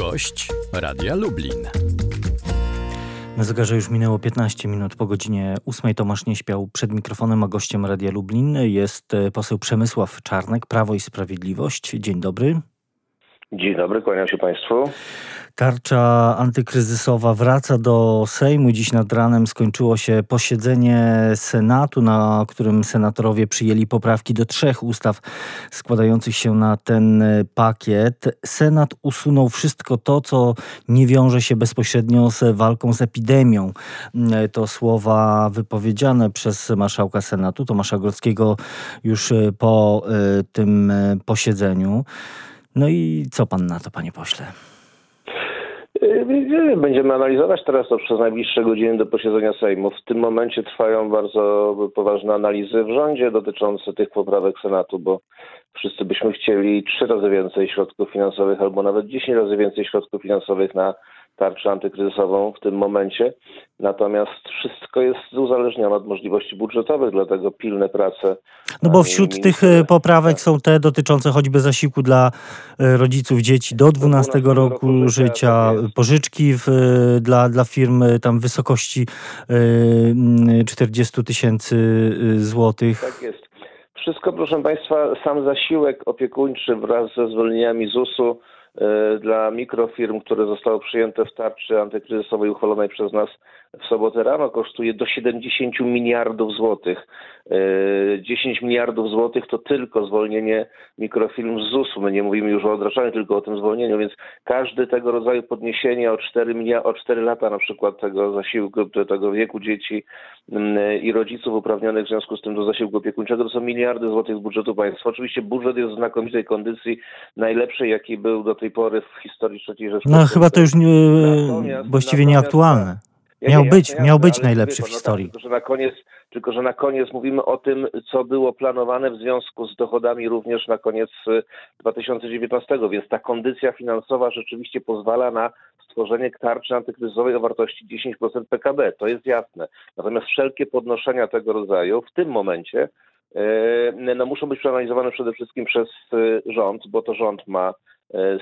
Gość Radia Lublin. Na zegarze już minęło 15 minut po godzinie 8. Tomasz nie śpiał przed mikrofonem, a gościem Radia Lublin jest e, poseł Przemysław Czarnek, Prawo i Sprawiedliwość. Dzień dobry. Dzień dobry, kłaniam się Państwu. Tarcza antykryzysowa wraca do Sejmu. Dziś nad ranem skończyło się posiedzenie Senatu, na którym senatorowie przyjęli poprawki do trzech ustaw składających się na ten pakiet. Senat usunął wszystko to, co nie wiąże się bezpośrednio z walką z epidemią. To słowa wypowiedziane przez marszałka Senatu Tomasza Grodzkiego już po e, tym posiedzeniu. No i co pan na to, panie pośle? Yy, będziemy analizować teraz to przez najbliższe godziny do posiedzenia Sejmu. W tym momencie trwają bardzo poważne analizy w rządzie dotyczące tych poprawek Senatu, bo wszyscy byśmy chcieli trzy razy więcej środków finansowych albo nawet dziesięć razy więcej środków finansowych na tarczę antykryzysową w tym momencie. Natomiast wszystko jest uzależnione od możliwości budżetowych, dlatego pilne prace. No bo wśród tych e, poprawek są te dotyczące choćby zasiłku dla e, rodziców dzieci do 12 roku, roku życia, tak pożyczki w, e, dla, dla firm tam w wysokości 40 tysięcy złotych. Tak jest. Wszystko, proszę Państwa, sam zasiłek opiekuńczy wraz ze zwolnieniami ZUS-u dla mikrofirm, które zostały przyjęte w tarczy antykryzysowej uchwalonej przez nas w sobotę rano kosztuje do 70 miliardów złotych. 10 e, miliardów złotych to tylko zwolnienie mikrofilm z ZUS-u. My nie mówimy już o odraczaniu, tylko o tym zwolnieniu, więc każdy tego rodzaju podniesienie o 4, miliard, o 4 lata na przykład tego zasiłku, tego wieku dzieci mm, i rodziców uprawnionych w związku z tym do zasiłku opiekuńczego to są miliardy złotych z budżetu państwa. Oczywiście budżet jest w znakomitej kondycji, najlepszej jaki był do tej pory w historii III Rzeczypospolitej. No chyba to już nie, właściwie nieaktualne. Miał być, miał być najlepszy w historii. tylko, że na koniec, tylko, że na koniec mówimy o tym, co było planowane w związku z dochodami również na koniec 2019, y, więc ta kondycja finansowa rzeczywiście pozwala na stworzenie tarczy antykryzysowej o wartości 10% PKB. To jest jasne. Natomiast wszelkie podnoszenia tego rodzaju w tym momencie y, no, muszą być przeanalizowane przede wszystkim przez y, rząd, bo to rząd ma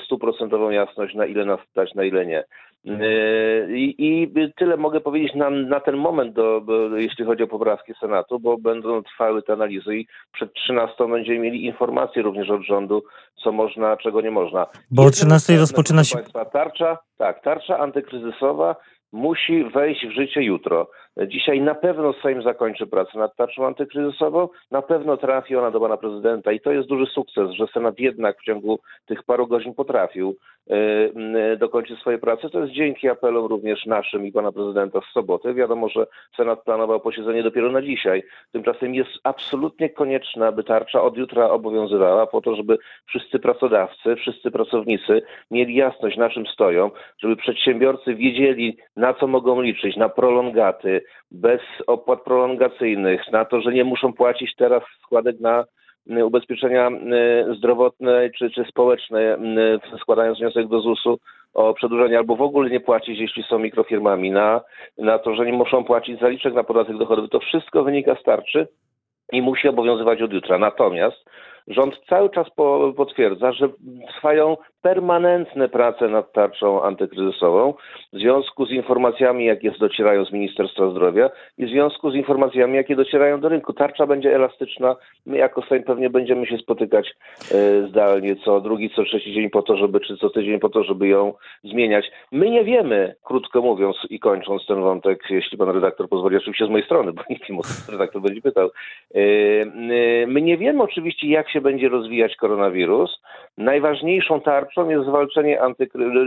stuprocentową jasność, na ile nas stać, na ile nie. Yy, I, I, tyle mogę powiedzieć na, na ten moment, do, jeśli chodzi o poprawki Senatu, bo będą trwały te analizy i przed 13 będziemy mieli informacje również od rządu, co można, czego nie można. Bo o 13 rozpoczyna się... Państwa, tarcza, tak, tarcza antykryzysowa musi wejść w życie jutro. Dzisiaj na pewno Sejm zakończy pracę nad tarczą antykryzysową, na pewno trafi ona do pana prezydenta i to jest duży sukces, że Senat jednak w ciągu tych paru godzin potrafił yy, dokończyć swoje prace. To jest dzięki apelom również naszym i pana prezydenta z soboty. Wiadomo, że Senat planował posiedzenie dopiero na dzisiaj. Tymczasem jest absolutnie konieczne, aby tarcza od jutra obowiązywała po to, żeby wszyscy pracodawcy, wszyscy pracownicy mieli jasność na czym stoją, żeby przedsiębiorcy wiedzieli na co mogą liczyć, na prolongaty, bez opłat prolongacyjnych, na to, że nie muszą płacić teraz składek na y, ubezpieczenia y, zdrowotne czy, czy społeczne, y, składając wniosek do ZUS-u o przedłużenie, albo w ogóle nie płacić, jeśli są mikrofirmami, na, na to, że nie muszą płacić zaliczek na podatek dochodowy. To wszystko wynika z tarczy i musi obowiązywać od jutra. Natomiast rząd cały czas po, potwierdza, że trwają permanentne prace nad tarczą antykryzysową w związku z informacjami, jakie docierają z Ministerstwa Zdrowia i w związku z informacjami, jakie docierają do rynku. Tarcza będzie elastyczna. My jako Sejm pewnie będziemy się spotykać e, zdalnie co drugi, co trzeci dzień po to, żeby, czy co tydzień po to, żeby ją zmieniać. My nie wiemy, krótko mówiąc i kończąc ten wątek, jeśli pan redaktor pozwoli, oczywiście z mojej strony, bo nikt nie redaktor będzie pytał. E, e, my nie wiemy oczywiście, jak się będzie rozwijać koronawirus. Najważniejszą tarczą jest zwalczenie,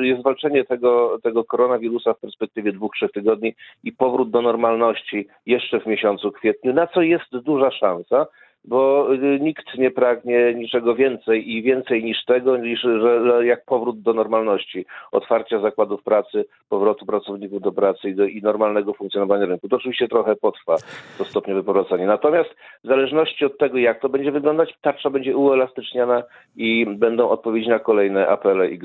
jest zwalczenie tego, tego koronawirusa w perspektywie dwóch, trzech tygodni i powrót do normalności jeszcze w miesiącu kwietniu, na co jest duża szansa bo y, nikt nie pragnie niczego więcej i więcej niż tego, niż że, jak powrót do normalności, otwarcia zakładów pracy, powrotu pracowników do pracy i, do, i normalnego funkcjonowania rynku. To oczywiście trochę potrwa to stopniowe powracanie. Natomiast w zależności od tego, jak to będzie wyglądać, tarcza będzie uelastyczniana i będą odpowiedzi na kolejne apele i,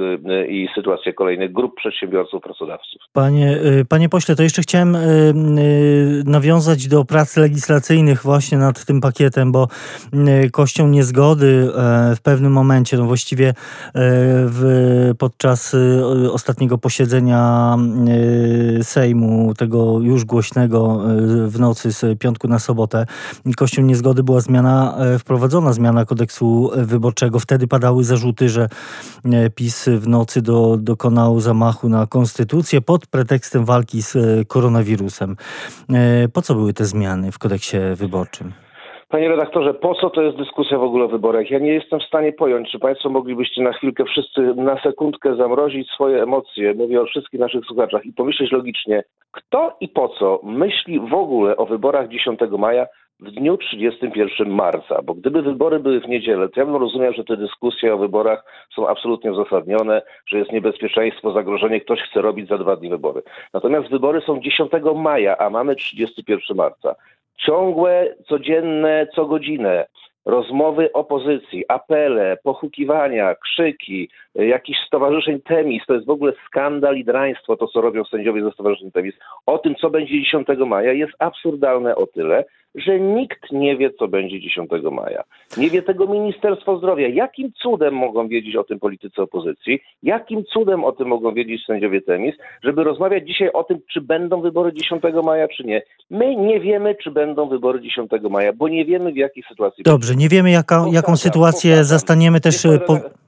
i sytuacje kolejnych grup przedsiębiorców, pracodawców. Panie, y, panie pośle, to jeszcze chciałem y, nawiązać do prac legislacyjnych właśnie nad tym pakietem, bo y, kością niezgody e, w pewnym momencie, no właściwie e, w, podczas ostatniego posiedzenia Sejmu, tego już głośnego w nocy z piątku na sobotę, kością niezgody była zmiana, e, wprowadzona zmiana kodeksu wyborczego. Wtedy padały zarzuty, że e, PiS w nocy do, dokonał zamachu na konstytucję pod pretekstem walki z e, koronawirusem. E, Po co były te zmiany w kodeksie wyborczym? Panie redaktorze, po co to jest dyskusja w ogóle o wyborach? Ja nie jestem w stanie pojąć, czy Państwo moglibyście na chwilkę wszyscy na sekundkę zamrozić swoje emocje, mówię o wszystkich naszych słuchaczach i pomyśleć logicznie, kto i po co myśli w ogóle o wyborach 10 maja w dniu 31 marca, bo gdyby wybory były w niedzielę, to ja bym rozumiał, że te dyskusje o wyborach są absolutnie uzasadnione, że jest niebezpieczeństwo, zagrożenie, ktoś chce robić za dwa dni wybory. Natomiast wybory są 10 maja, a mamy 31 marca. Ciągłe, codzienne, co godzinę rozmowy opozycji, apele, pochukiwania, krzyki, jakichś stowarzyszeń temis, to jest w ogóle skandal i draństwo to, co robią sędziowie ze stowarzyszeń temis. O tym, co będzie 10 maja jest absurdalne o tyle, że nikt nie wie, co będzie 10 maja. Nie wie tego Ministerstwo Zdrowia. Jakim cudem mogą wiedzieć o tym politycy opozycji? Jakim cudem o tym mogą wiedzieć sędziowie temis, żeby rozmawiać dzisiaj o tym, czy będą wybory 10 maja, czy nie? My nie wiemy, czy będą wybory 10 maja, bo nie wiemy, w jakiej sytuacji Dobrze, nie wiemy jaka, jaką sytuację powtarzam. zastaniemy też... Po...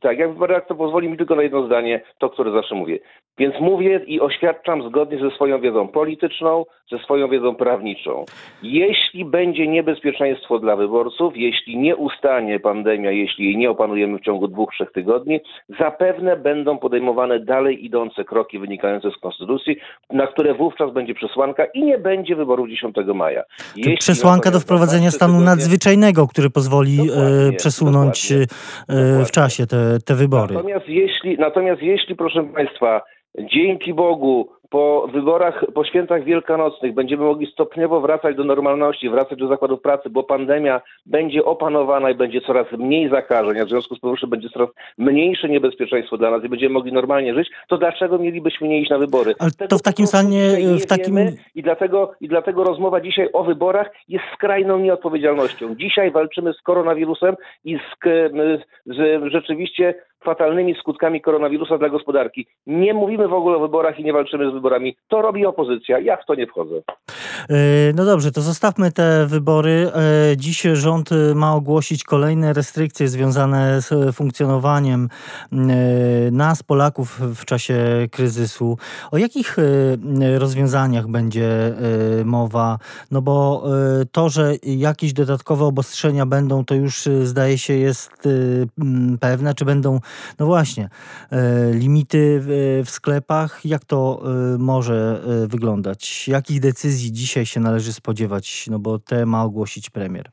Tak, jak redaktor pozwoli mi tylko na jedno zdanie, to, które zawsze mówię. Więc mówię i oświadczam zgodnie ze swoją wiedzą polityczną, ze swoją wiedzą prawniczą. Jeśli będzie niebezpieczeństwo dla wyborców, jeśli nie ustanie pandemia, jeśli jej nie opanujemy w ciągu dwóch, trzech tygodni, zapewne będą podejmowane dalej idące kroki wynikające z Konstytucji, na które wówczas będzie przesłanka i nie będzie wyborów 10 maja. Jeśli przesłanka do wprowadzenia stanu tygodnie- nadzwyczajnego, który pozwoli e, przesunąć dokładnie, e, w dokładnie. czasie te, te wybory. Natomiast jeśli, natomiast jeśli, proszę Państwa, dzięki Bogu po wyborach, po świętach wielkanocnych będziemy mogli stopniowo wracać do normalności, wracać do zakładów pracy, bo pandemia będzie opanowana i będzie coraz mniej zakażeń, a w związku z powyższym będzie coraz mniejsze niebezpieczeństwo dla nas i będziemy mogli normalnie żyć, to dlaczego mielibyśmy nie iść na wybory? Ale Tego to w takim stanie, w takim- I dlatego, I dlatego rozmowa dzisiaj o wyborach jest skrajną nieodpowiedzialnością. Dzisiaj walczymy z koronawirusem i z, k- z rzeczywiście fatalnymi skutkami koronawirusa dla gospodarki. Nie mówimy w ogóle o wyborach i nie walczymy z wyborami. To robi opozycja. Ja w to nie wchodzę. E, No dobrze, to zostawmy te wybory. E, Dziś rząd e, ma ogłosić kolejne restrykcje związane z funkcjonowaniem nas, Polaków, w czasie kryzysu. O jakich rozwiązaniach będzie mowa? No bo to, że jakieś dodatkowe obostrzenia będą, to już zdaje się jest pewne. Czy będą, no właśnie, e, limity w, sklepach? Jak to e, może e, wyglądać? Jakich decyzji dzisiaj się należy spodziewać? No bo te ma ogłosić premier.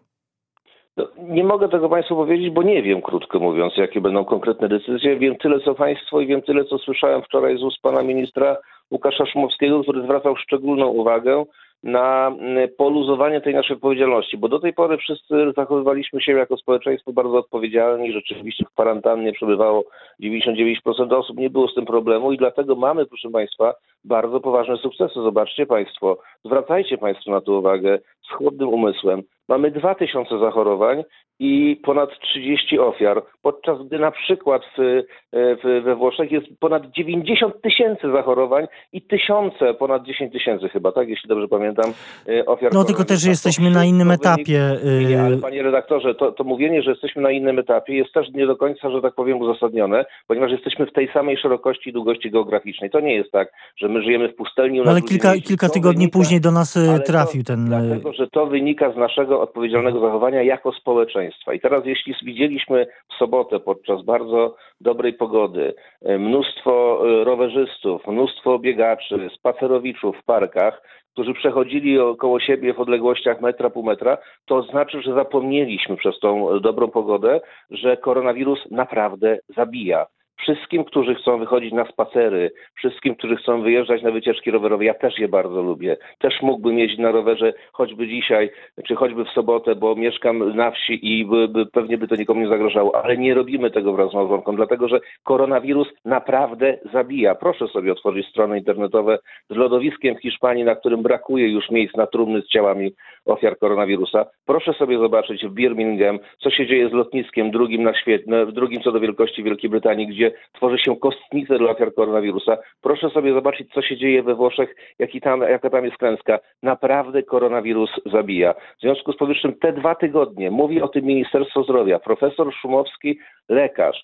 No, nie mogę tego Państwu powiedzieć, bo nie wiem, krótko mówiąc, jakie będą konkretne decyzje. Wiem tyle, co Państwo i wiem tyle, co słyszałem wczoraj z ust pana ministra Łukasza Szumowskiego, który zwracał szczególną uwagę na mm, poluzowanie tej naszej odpowiedzialności, bo do tej pory wszyscy zachowywaliśmy się jako społeczeństwo bardzo odpowiedzialnie i rzeczywiście w kwarantannie przebywało 99% osób, nie było z tym problemu i dlatego mamy, proszę Państwa, bardzo poważne sukcesy. Zobaczcie Państwo, zwracajcie Państwo na to uwagę z chłodnym umysłem. Mamy 2000 zachorowań i ponad 30 ofiar, podczas gdy na przykład w, w, we Włoszech jest ponad 90 tysięcy zachorowań i tysiące, ponad 10 tysięcy chyba, tak, jeśli dobrze pamiętam, e, ofiar No tylko też jesteśmy na innym etapie. nie, nie, ale y, panie redaktorze, to, to mówienie, że jesteśmy na innym etapie jest też nie do końca, że tak powiem, uzasadnione, ponieważ jesteśmy w tej samej szerokości i długości geograficznej. To nie jest tak, że my żyjemy w pustyni. u No ale kilka, kilka tygodni wynika- później do nas ale trafił to, ten. y, Dlatego, że to wynika z naszego odpowiedzialnego zachowania jako społeczeństwa. I teraz, jeśli widzieliśmy w sobotę podczas bardzo dobrej pogody e, mnóstwo e, rowerzystów, mnóstwo biegaczy, spacerowiczów w parkach, którzy przechodzili około siebie w odległościach metra, pół metra, to znaczy, że zapomnieliśmy przez tą e, dobrą pogodę, że koronawirus naprawdę zabija. Wszystkim, którzy chcą wychodzić na spacery, wszystkim, którzy chcą wyjeżdżać na wycieczki rowerowe, ja też je bardzo lubię. Też mógłbym jeździć na rowerze choćby dzisiaj, czy choćby w sobotę, bo mieszkam na wsi i by, by, pewnie by to nikomu nie zagrażało, ale nie robimy tego wraz z małżonką, dlatego że koronawirus naprawdę zabija. Proszę sobie otworzyć strony internetowe z lodowiskiem w Hiszpanii, na którym brakuje już miejsc na trumny z ciałami ofiar koronawirusa. Proszę sobie zobaczyć w Birmingham, co się dzieje z lotniskiem drugim na świecie, drugim co do wielkości Wielkiej Brytanii, gdzie tworzy się kostnicę dla ofiar koronawirusa. Proszę sobie zobaczyć, co się dzieje we Włoszech, jaki tam, jaka tam jest klęska. Naprawdę koronawirus zabija. W związku z powyższym te dwa tygodnie, mówi o tym Ministerstwo Zdrowia, profesor Szumowski, lekarz,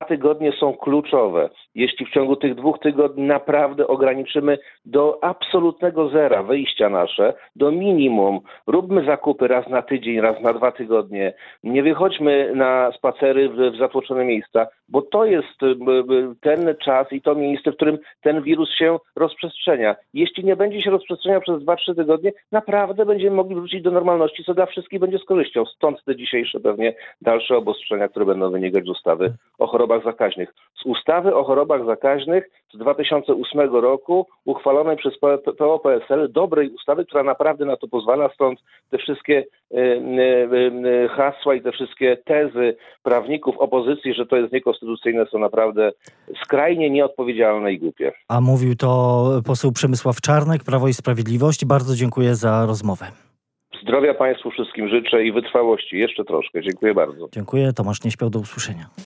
Dwa tygodnie są kluczowe. Jeśli w ciągu tych dwóch tygodni naprawdę ograniczymy do absolutnego zera wyjścia nasze, do minimum, róbmy zakupy raz na tydzień, raz na dwa tygodnie, nie wychodźmy na spacery w, w zatłoczone miejsca, bo to jest y, ten czas i to miejsce, w którym ten wirus się rozprzestrzenia. Jeśli nie będzie się rozprzestrzeniał przez 2-3 tygodnie, naprawdę będziemy mogli wrócić do normalności, co dla wszystkich będzie z korzyścią. Stąd te dzisiejsze pewnie dalsze obostrzenia, które będą wynikać z ustawy o chorobach zakaźnych. Z ustawy o chorobach zakaźnych z 2008 roku, uchwalonej przez PO-PSL, dobrej ustawy, która naprawdę na to pozwala, stąd te wszystkie y, y, hasła i te wszystkie tezy prawników opozycji, że to jest niekonstytucyjne, są naprawdę skrajnie nieodpowiedzialne i głupie. A mówił to poseł Przemysław Czarnek, Prawo i Sprawiedliwość. Bardzo dziękuję za rozmowę. Zdrowia Państwu wszystkim życzę i wytrwałości. Jeszcze troszkę. Dziękuję bardzo. Dziękuję. Tomasz Nieśpiał, do usłyszenia.